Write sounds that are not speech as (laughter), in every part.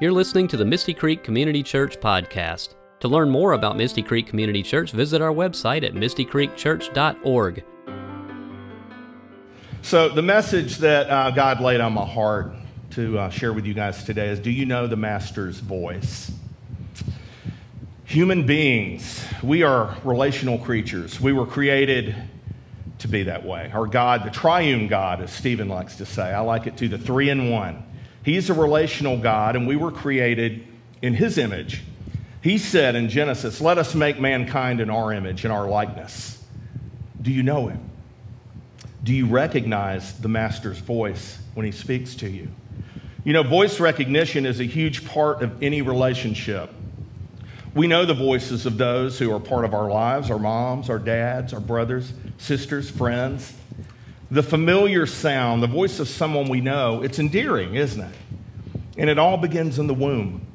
You're listening to the Misty Creek Community Church podcast. To learn more about Misty Creek Community Church, visit our website at mistycreekchurch.org. So, the message that uh, God laid on my heart to uh, share with you guys today is Do you know the Master's voice? Human beings, we are relational creatures. We were created to be that way. Our God, the triune God, as Stephen likes to say, I like it too, the three in one. He's a relational God, and we were created in His image. He said in Genesis, Let us make mankind in our image, in our likeness. Do you know Him? Do you recognize the Master's voice when He speaks to you? You know, voice recognition is a huge part of any relationship. We know the voices of those who are part of our lives our moms, our dads, our brothers, sisters, friends. The familiar sound, the voice of someone we know, it's endearing, isn't it? And it all begins in the womb.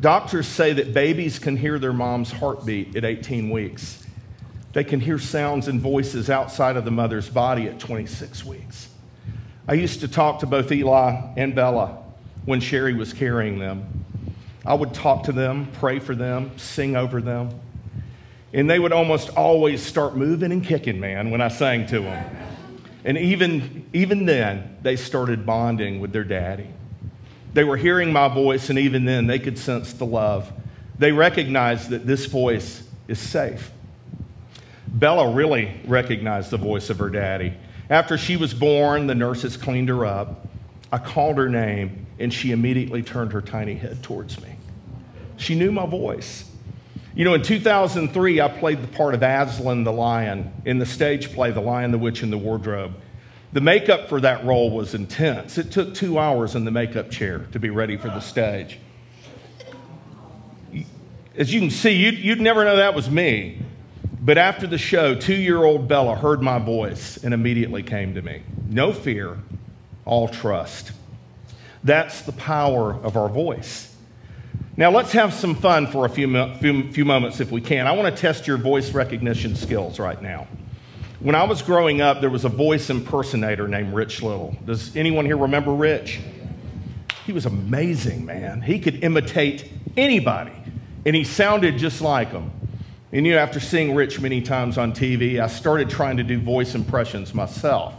Doctors say that babies can hear their mom's heartbeat at 18 weeks. They can hear sounds and voices outside of the mother's body at 26 weeks. I used to talk to both Eli and Bella when Sherry was carrying them. I would talk to them, pray for them, sing over them. And they would almost always start moving and kicking, man, when I sang to them. And even, even then, they started bonding with their daddy. They were hearing my voice, and even then, they could sense the love. They recognized that this voice is safe. Bella really recognized the voice of her daddy. After she was born, the nurses cleaned her up. I called her name, and she immediately turned her tiny head towards me. She knew my voice. You know, in 2003, I played the part of Aslan the Lion in the stage play, The Lion, the Witch, and the Wardrobe. The makeup for that role was intense. It took two hours in the makeup chair to be ready for the stage. As you can see, you'd, you'd never know that was me. But after the show, two year old Bella heard my voice and immediately came to me. No fear, all trust. That's the power of our voice. Now, let's have some fun for a few, few, few moments if we can. I want to test your voice recognition skills right now. When I was growing up, there was a voice impersonator named Rich Little. Does anyone here remember Rich? He was amazing, man. He could imitate anybody, and he sounded just like them. And you know, after seeing Rich many times on TV, I started trying to do voice impressions myself.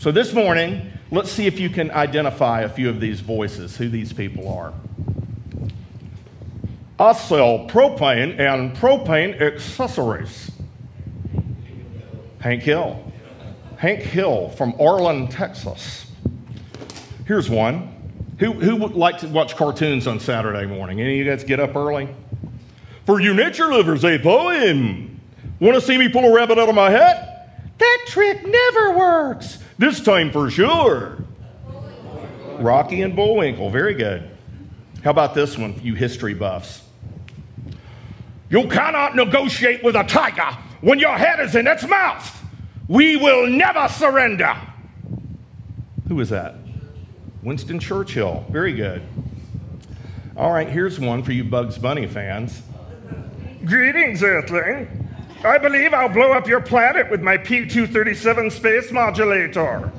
So this morning, let's see if you can identify a few of these voices, who these people are. I sell propane and propane accessories. Hank Hill. Hank Hill from Arlen, Texas. Here's one. Who, who would like to watch cartoons on Saturday morning? Any of you guys get up early? For you nature lovers, a poem. Want to see me pull a rabbit out of my hat? That trick never works. This time for sure. Rocky and Bullwinkle. Very good. How about this one, you history buffs? You cannot negotiate with a tiger when your head is in its mouth. We will never surrender. Who is that? Winston Churchill. Very good. All right, here's one for you Bugs Bunny fans. Greetings, Earthling. I believe I'll blow up your planet with my P 237 space modulator.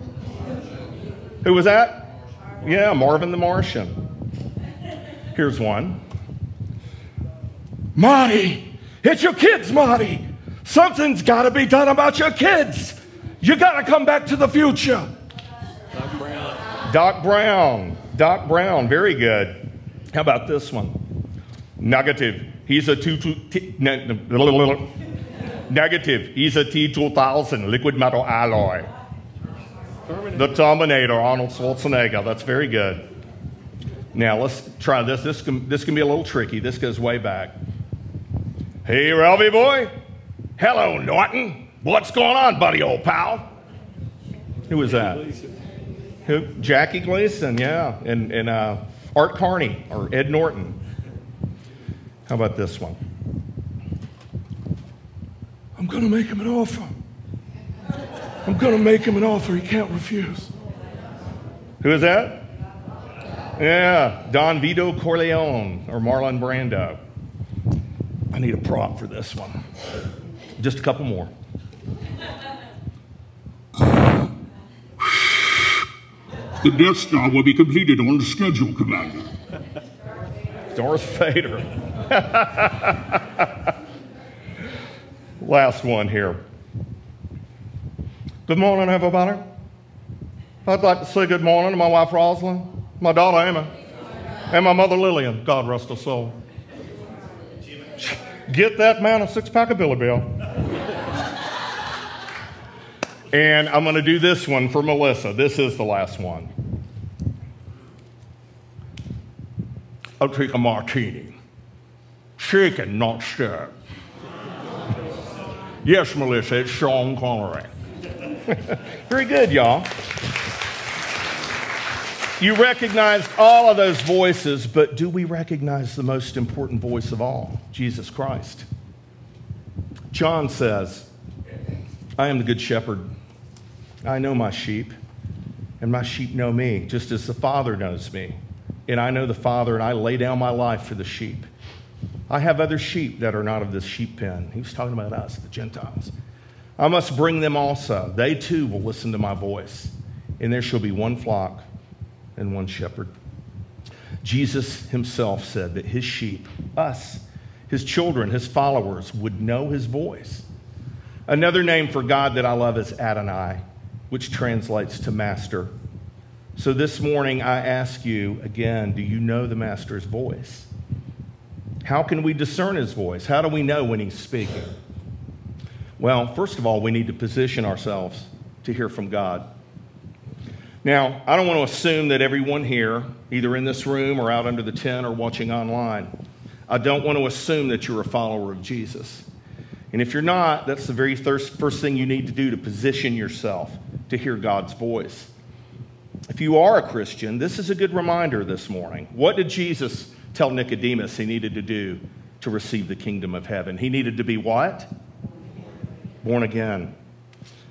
Who was that? Yeah, Marvin the Martian. Here's one. Marty, it's your kids, Marty. Something's got to be done about your kids. You got to come back to the future. Doc Brown. Doc Brown. Doc Brown. Very good. How about this one? Negative. He's a two, two t- ne- ne- negative. He's a T2000 liquid metal alloy. Terminator. The Terminator, Arnold Schwarzenegger. That's very good. Now let's try this. This can, this can be a little tricky. This goes way back. Hey, Ralphie boy. Hello, Norton. What's going on, buddy, old pal? Who was that? Who? Jackie Gleason, yeah. And, and uh, Art Carney or Ed Norton. How about this one? I'm going to make him an offer. I'm going to make him an offer he can't refuse. Who is that? Yeah, Don Vito Corleone or Marlon Brando. I need a prop for this one. Just a couple more. The Death Star will be completed on schedule, Commander. Darth Vader. Last one here. Good morning, everybody. I'd like to say good morning to my wife Rosalynn, my daughter Emma, and my mother Lillian. God rest her soul. Get that man a six pack of Billy Beer. and I'm going to do this one for Melissa. This is the last one. I'll take a martini. Shaken, not stirred. yes, Melissa, it's Sean Connery. (laughs) Very good, y'all. You recognize all of those voices, but do we recognize the most important voice of all, Jesus Christ? John says, I am the good shepherd. I know my sheep, and my sheep know me, just as the Father knows me. And I know the Father, and I lay down my life for the sheep. I have other sheep that are not of this sheep pen. He was talking about us, the Gentiles. I must bring them also. They too will listen to my voice, and there shall be one flock and one shepherd. Jesus himself said that his sheep, us, his children, his followers, would know his voice. Another name for God that I love is Adonai, which translates to master. So this morning, I ask you again do you know the master's voice? How can we discern his voice? How do we know when he's speaking? Well, first of all, we need to position ourselves to hear from God. Now, I don't want to assume that everyone here, either in this room or out under the tent or watching online, I don't want to assume that you're a follower of Jesus. And if you're not, that's the very first, first thing you need to do to position yourself to hear God's voice. If you are a Christian, this is a good reminder this morning. What did Jesus tell Nicodemus he needed to do to receive the kingdom of heaven? He needed to be what? Born again.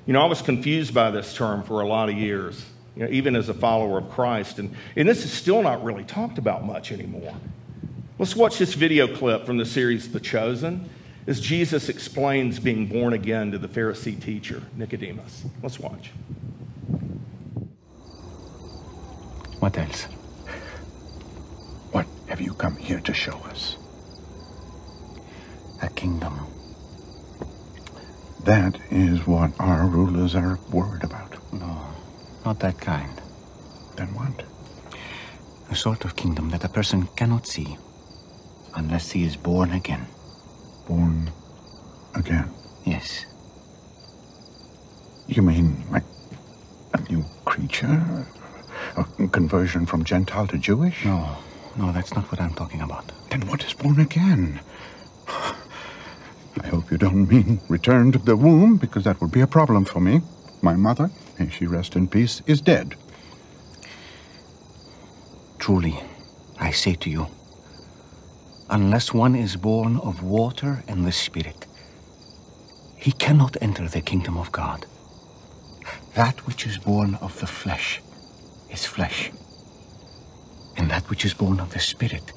You know, I was confused by this term for a lot of years you know, even as a follower of Christ. And, and this is still not really talked about much anymore. Let's watch this video clip from the series The Chosen as Jesus explains being born again to the Pharisee teacher, Nicodemus. Let's watch. What else? What have you come here to show us? A kingdom. That is what our rulers are worried about. No. Not that kind. Then what? A sort of kingdom that a person cannot see unless he is born again. Born again? Yes. You mean like a new creature? A conversion from Gentile to Jewish? No, no, that's not what I'm talking about. Then what is born again? I hope you don't mean return to the womb, because that would be a problem for me. My mother, may she rest in peace, is dead. Truly, I say to you, unless one is born of water and the Spirit, he cannot enter the kingdom of God. That which is born of the flesh is flesh, and that which is born of the Spirit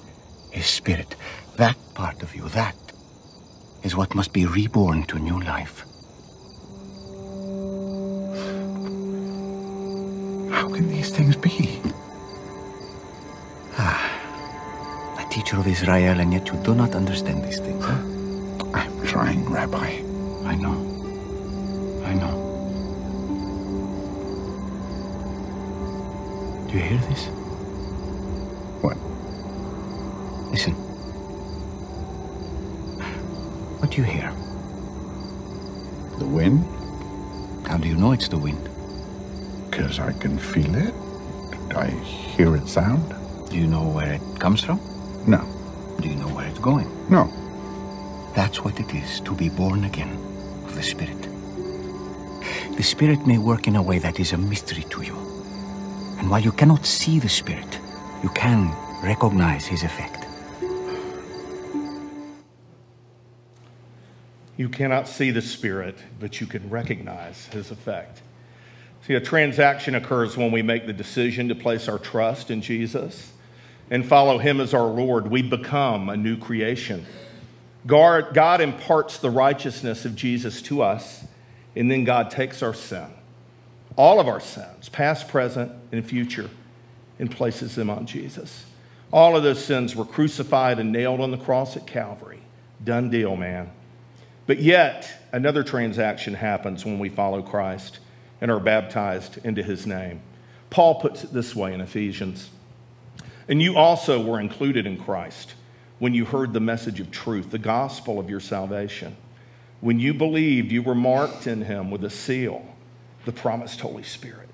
is spirit. That part of you, that is what must be reborn to new life. How can these things be? Ah, a teacher of Israel, and yet you do not understand these things. Huh? I'm trying, Rabbi. I know. I know. Do you hear this? What? Listen. What do you hear? The wind? How do you know it's the wind? Because I can feel it. I hear it sound. Do you know where it comes from? No. Do you know where it's going? No. That's what it is to be born again of the Spirit. The Spirit may work in a way that is a mystery to you. And while you cannot see the Spirit, you can recognize his effect. You cannot see the Spirit, but you can recognize his effect. See, a transaction occurs when we make the decision to place our trust in Jesus and follow him as our Lord. We become a new creation. God, God imparts the righteousness of Jesus to us, and then God takes our sin, all of our sins, past, present, and future, and places them on Jesus. All of those sins were crucified and nailed on the cross at Calvary. Done deal, man. But yet, another transaction happens when we follow Christ and are baptized into his name. Paul puts it this way in Ephesians And you also were included in Christ when you heard the message of truth, the gospel of your salvation. When you believed, you were marked in him with a seal, the promised Holy Spirit,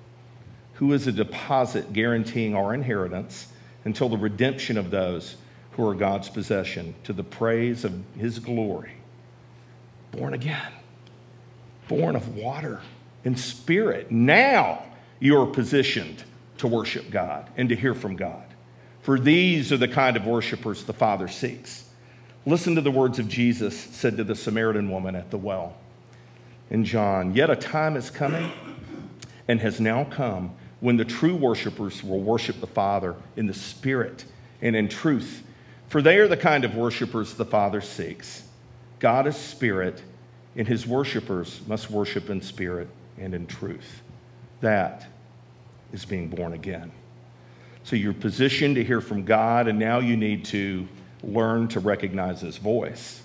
who is a deposit guaranteeing our inheritance until the redemption of those who are God's possession to the praise of his glory. Born again, born of water and spirit. Now you are positioned to worship God and to hear from God. For these are the kind of worshipers the Father seeks. Listen to the words of Jesus said to the Samaritan woman at the well in John. Yet a time is coming and has now come when the true worshipers will worship the Father in the Spirit and in truth. For they are the kind of worshipers the Father seeks. God is Spirit, and his worshipers must worship in spirit and in truth. That is being born again. So you're positioned to hear from God, and now you need to learn to recognize his voice.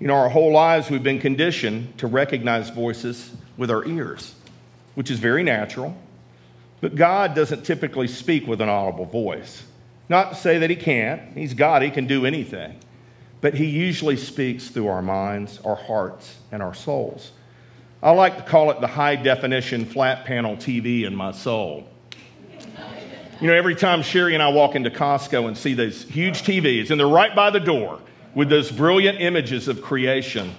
You know, our whole lives we've been conditioned to recognize voices with our ears, which is very natural. But God doesn't typically speak with an audible voice. Not to say that He can't, He's God, He can do anything. But He usually speaks through our minds, our hearts, and our souls. I like to call it the high definition flat panel TV in my soul. You know, every time Sherry and I walk into Costco and see those huge TVs, and they're right by the door with those brilliant images of creation,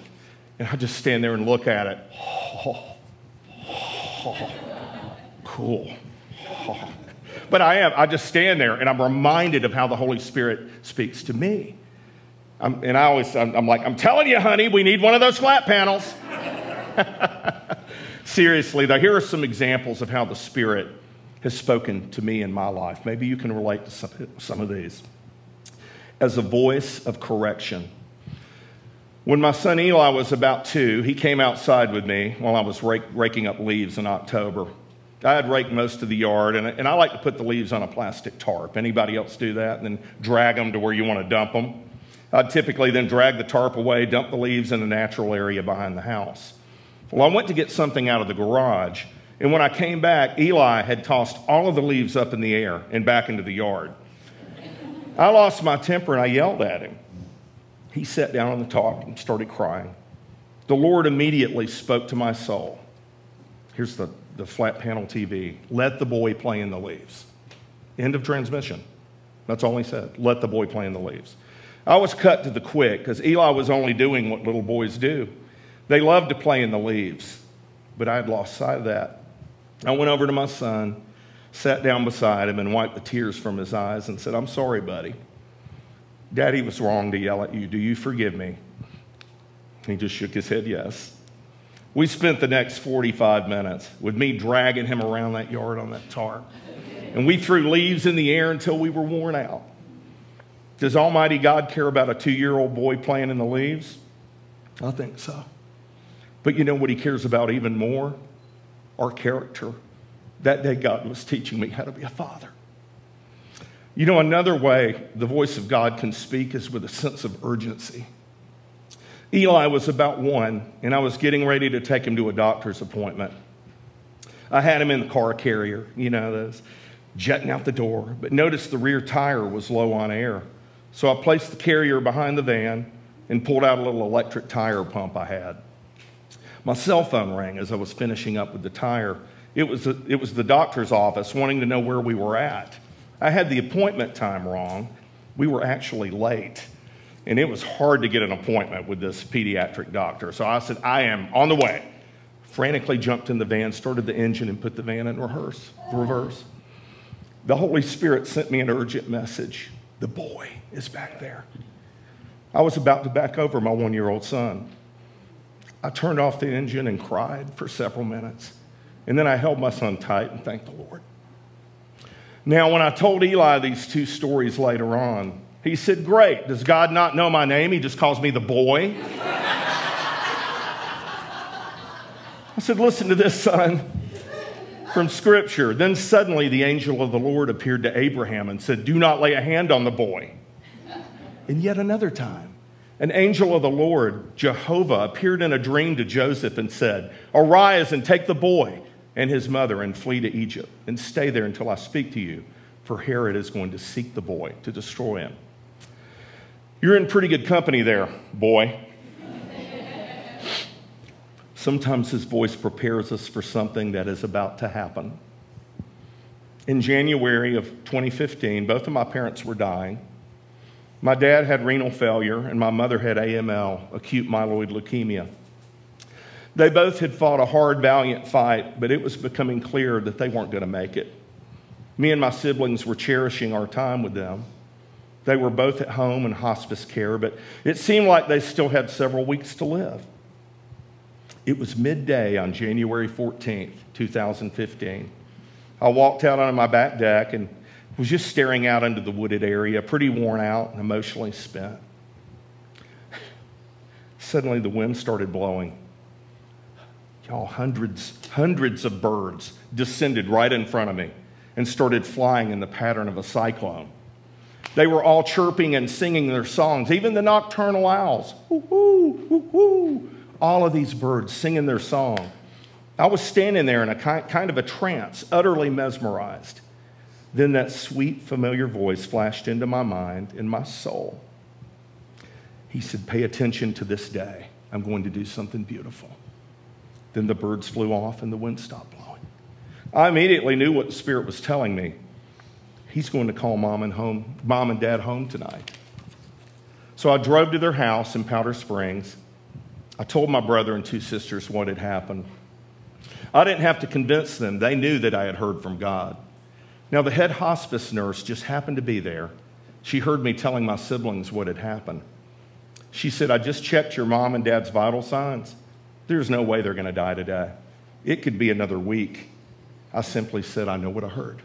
and I just stand there and look at it. Oh, (laughs) oh, cool. But I am. I just stand there and I'm reminded of how the Holy Spirit speaks to me. I'm, and I always, I'm, I'm like, I'm telling you, honey, we need one of those flat panels. (laughs) Seriously, though, here are some examples of how the Spirit has spoken to me in my life. Maybe you can relate to some, some of these. As a voice of correction. When my son Eli was about two, he came outside with me while I was rake, raking up leaves in October. I had raked most of the yard, and, and I like to put the leaves on a plastic tarp. Anybody else do that? And then drag them to where you want to dump them. I'd typically then drag the tarp away, dump the leaves in a natural area behind the house. Well, I went to get something out of the garage, and when I came back, Eli had tossed all of the leaves up in the air and back into the yard. I lost my temper and I yelled at him. He sat down on the tarp and started crying. The Lord immediately spoke to my soul. Here's the the flat panel TV. Let the boy play in the leaves. End of transmission. That's all he said. Let the boy play in the leaves. I was cut to the quick because Eli was only doing what little boys do. They love to play in the leaves, but I had lost sight of that. I went over to my son, sat down beside him, and wiped the tears from his eyes and said, I'm sorry, buddy. Daddy was wrong to yell at you. Do you forgive me? He just shook his head, yes. We spent the next 45 minutes with me dragging him around that yard on that tarp. And we threw leaves in the air until we were worn out. Does Almighty God care about a two year old boy playing in the leaves? I think so. But you know what he cares about even more? Our character. That day, God was teaching me how to be a father. You know, another way the voice of God can speak is with a sense of urgency. Eli was about one, and I was getting ready to take him to a doctor's appointment. I had him in the car carrier, you know, those jetting out the door, but noticed the rear tire was low on air. So I placed the carrier behind the van and pulled out a little electric tire pump I had. My cell phone rang as I was finishing up with the tire. It was, a, it was the doctor's office wanting to know where we were at. I had the appointment time wrong. We were actually late and it was hard to get an appointment with this pediatric doctor. So I said, I am on the way. Frantically jumped in the van, started the engine, and put the van in reverse. reverse. The Holy Spirit sent me an urgent message. The boy is back there. I was about to back over my one year old son. I turned off the engine and cried for several minutes. And then I held my son tight and thanked the Lord. Now, when I told Eli these two stories later on, he said, Great. Does God not know my name? He just calls me the boy. I said, Listen to this, son. from Scripture. Then suddenly the angel of the Lord appeared to Abraham and said, Do not lay a hand on the boy. And yet another time, an angel of the Lord, Jehovah, appeared in a dream to Joseph and said, Arise and take the boy and his mother and flee to Egypt and stay there until I speak to you, for Herod is going to seek the boy to destroy him. You're in pretty good company there, boy. Sometimes his voice prepares us for something that is about to happen. In January of 2015, both of my parents were dying. My dad had renal failure, and my mother had AML, acute myeloid leukemia. They both had fought a hard, valiant fight, but it was becoming clear that they weren't going to make it. Me and my siblings were cherishing our time with them. They were both at home in hospice care, but it seemed like they still had several weeks to live. It was midday on January 14th, 2015. I walked out on my back deck and was just staring out into the wooded area, pretty worn out and emotionally spent. (laughs) Suddenly, the wind started blowing. Y'all, hundreds, hundreds of birds descended right in front of me and started flying in the pattern of a cyclone. They were all chirping and singing their songs, even the nocturnal owls. Woo-hoo, woo-hoo. all of these birds singing their song. I was standing there in a kind of a trance, utterly mesmerized. Then that sweet, familiar voice flashed into my mind, in my soul. He said, Pay attention to this day. I'm going to do something beautiful. Then the birds flew off and the wind stopped blowing. I immediately knew what the Spirit was telling me. He's going to call mom and, home, mom and dad home tonight. So I drove to their house in Powder Springs I told my brother and two sisters what had happened. I didn't have to convince them, they knew that I had heard from God. Now, the head hospice nurse just happened to be there. She heard me telling my siblings what had happened. She said, I just checked your mom and dad's vital signs. There's no way they're going to die today. It could be another week. I simply said, I know what I heard.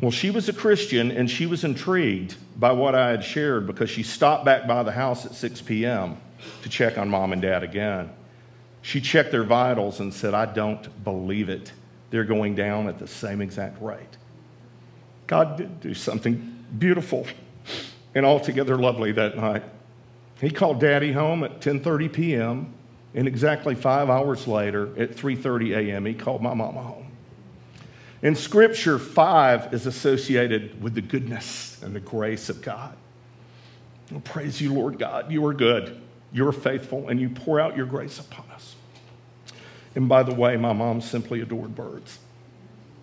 Well, she was a Christian and she was intrigued by what I had shared because she stopped back by the house at 6 p.m to check on mom and dad again. She checked their vitals and said, I don't believe it. They're going down at the same exact rate. God did do something beautiful and altogether lovely that night. He called daddy home at 10:30 p.m. and exactly 5 hours later at 3:30 a.m. he called my mama home. In scripture 5 is associated with the goodness and the grace of God. Well, praise you Lord God, you are good. You're faithful and you pour out your grace upon us. And by the way, my mom simply adored birds.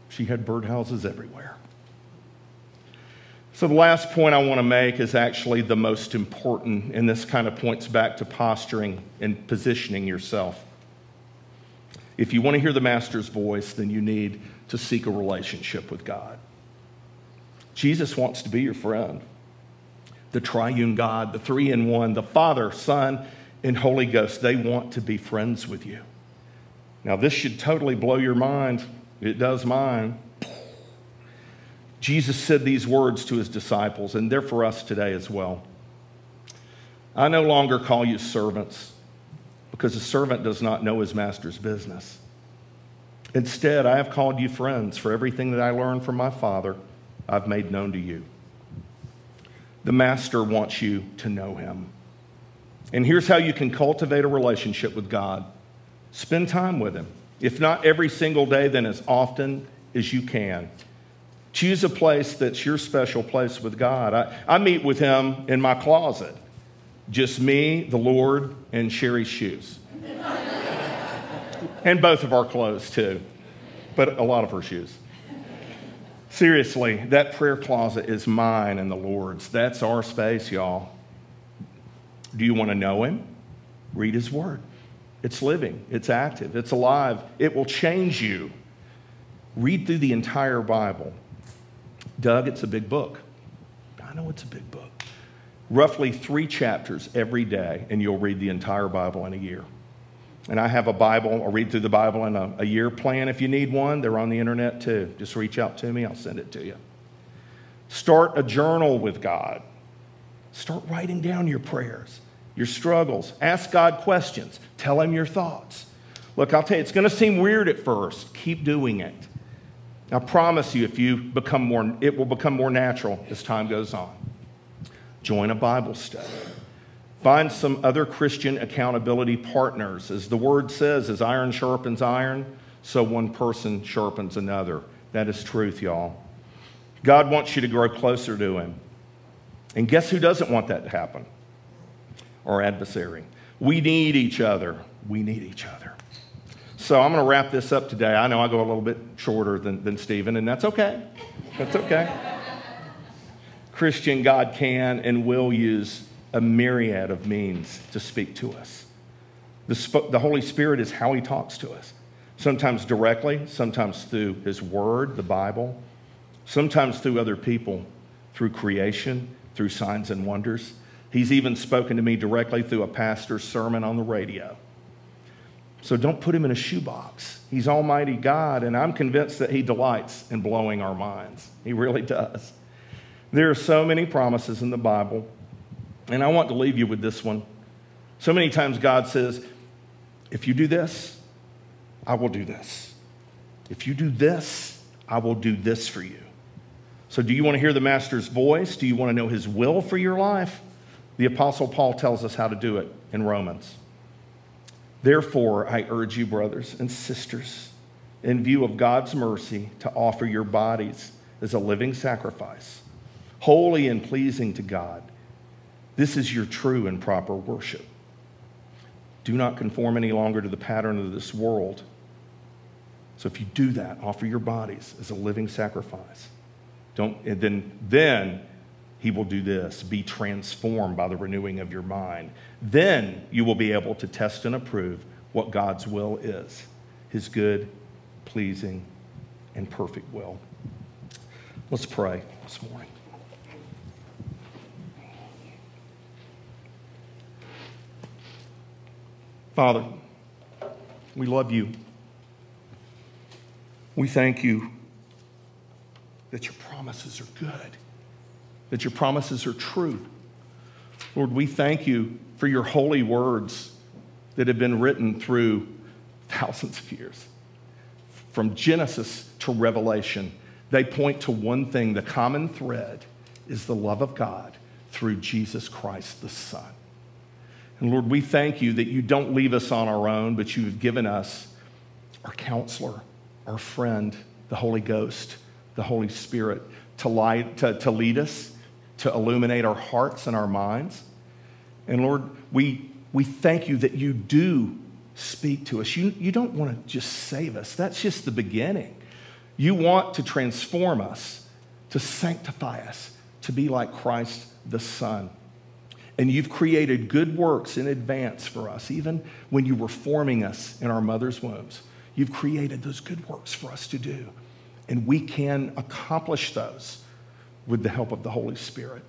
She had birdhouses everywhere. So, the last point I want to make is actually the most important, and this kind of points back to posturing and positioning yourself. If you want to hear the Master's voice, then you need to seek a relationship with God. Jesus wants to be your friend the triune God, the three in one, the Father, Son, and Holy Ghost. They want to be friends with you. Now, this should totally blow your mind. It does mine. Jesus said these words to his disciples, and they're for us today as well. I no longer call you servants because a servant does not know his master's business. Instead, I have called you friends, for everything that I learned from my Father, I've made known to you. The Master wants you to know Him. And here's how you can cultivate a relationship with God spend time with Him. If not every single day, then as often as you can. Choose a place that's your special place with God. I, I meet with Him in my closet, just me, the Lord, and Sherry's shoes. and both of our clothes, too, but a lot of her shoes. Seriously, that prayer closet is mine and the Lord's. That's our space, y'all. Do you want to know Him? Read His Word. It's living, it's active, it's alive, it will change you. Read through the entire Bible. Doug, it's a big book. I know it's a big book. Roughly three chapters every day, and you'll read the entire Bible in a year. And I have a Bible, I'll read through the Bible in a, a year plan. If you need one, they're on the internet too. Just reach out to me, I'll send it to you. Start a journal with God. Start writing down your prayers, your struggles. Ask God questions. Tell Him your thoughts. Look, I'll tell you, it's going to seem weird at first. Keep doing it. I promise you, if you become more, it will become more natural as time goes on. Join a Bible study. Find some other Christian accountability partners. As the word says, as iron sharpens iron, so one person sharpens another. That is truth, y'all. God wants you to grow closer to Him. And guess who doesn't want that to happen? Our adversary. We need each other. We need each other. So I'm going to wrap this up today. I know I go a little bit shorter than, than Stephen, and that's okay. That's okay. Christian, God can and will use a myriad of means to speak to us. The, the Holy Spirit is how He talks to us, sometimes directly, sometimes through His Word, the Bible, sometimes through other people, through creation, through signs and wonders. He's even spoken to me directly through a pastor's sermon on the radio. So don't put him in a shoebox. He's Almighty God, and I'm convinced that He delights in blowing our minds. He really does. There are so many promises in the Bible, and I want to leave you with this one. So many times God says, If you do this, I will do this. If you do this, I will do this for you. So, do you want to hear the Master's voice? Do you want to know His will for your life? The Apostle Paul tells us how to do it in Romans. Therefore, I urge you, brothers and sisters, in view of God's mercy, to offer your bodies as a living sacrifice, holy and pleasing to God. This is your true and proper worship. Do not conform any longer to the pattern of this world. So if you do that, offer your bodies as a living sacrifice. Don't, and then, then he will do this be transformed by the renewing of your mind. Then you will be able to test and approve what God's will is his good, pleasing, and perfect will. Let's pray this morning. Father, we love you. We thank you that your promises are good that your promises are true. Lord, we thank you for your holy words that have been written through thousands of years. From Genesis to Revelation, they point to one thing the common thread is the love of God through Jesus Christ the Son. And Lord, we thank you that you don't leave us on our own, but you've given us our counselor, our friend, the Holy Ghost, the Holy Spirit to, light, to, to lead us to illuminate our hearts and our minds. And Lord, we, we thank you that you do speak to us. You, you don't want to just save us, that's just the beginning. You want to transform us, to sanctify us, to be like Christ the Son. And you've created good works in advance for us, even when you were forming us in our mother's wombs. You've created those good works for us to do. And we can accomplish those with the help of the Holy Spirit.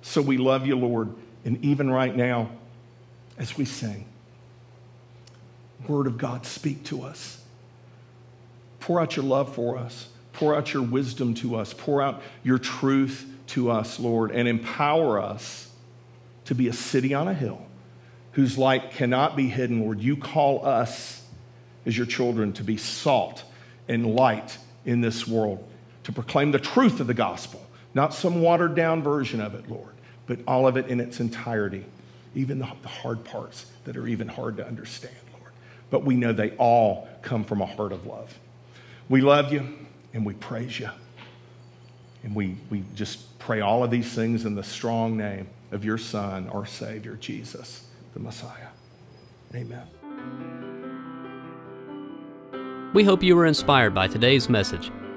So we love you, Lord. And even right now, as we sing, Word of God, speak to us. Pour out your love for us. Pour out your wisdom to us. Pour out your truth to us, Lord, and empower us to be a city on a hill whose light cannot be hidden, Lord. You call us as your children to be salt and light in this world, to proclaim the truth of the gospel not some watered down version of it, Lord, but all of it in its entirety, even the, hard parts that are even hard to understand, Lord. But we know they all come from a heart of love. We love you and we praise you. And we, we just pray all of these things in the strong name of your Son, our Savior, Jesus, the Messiah. Amen. We hope you were inspired by today's message.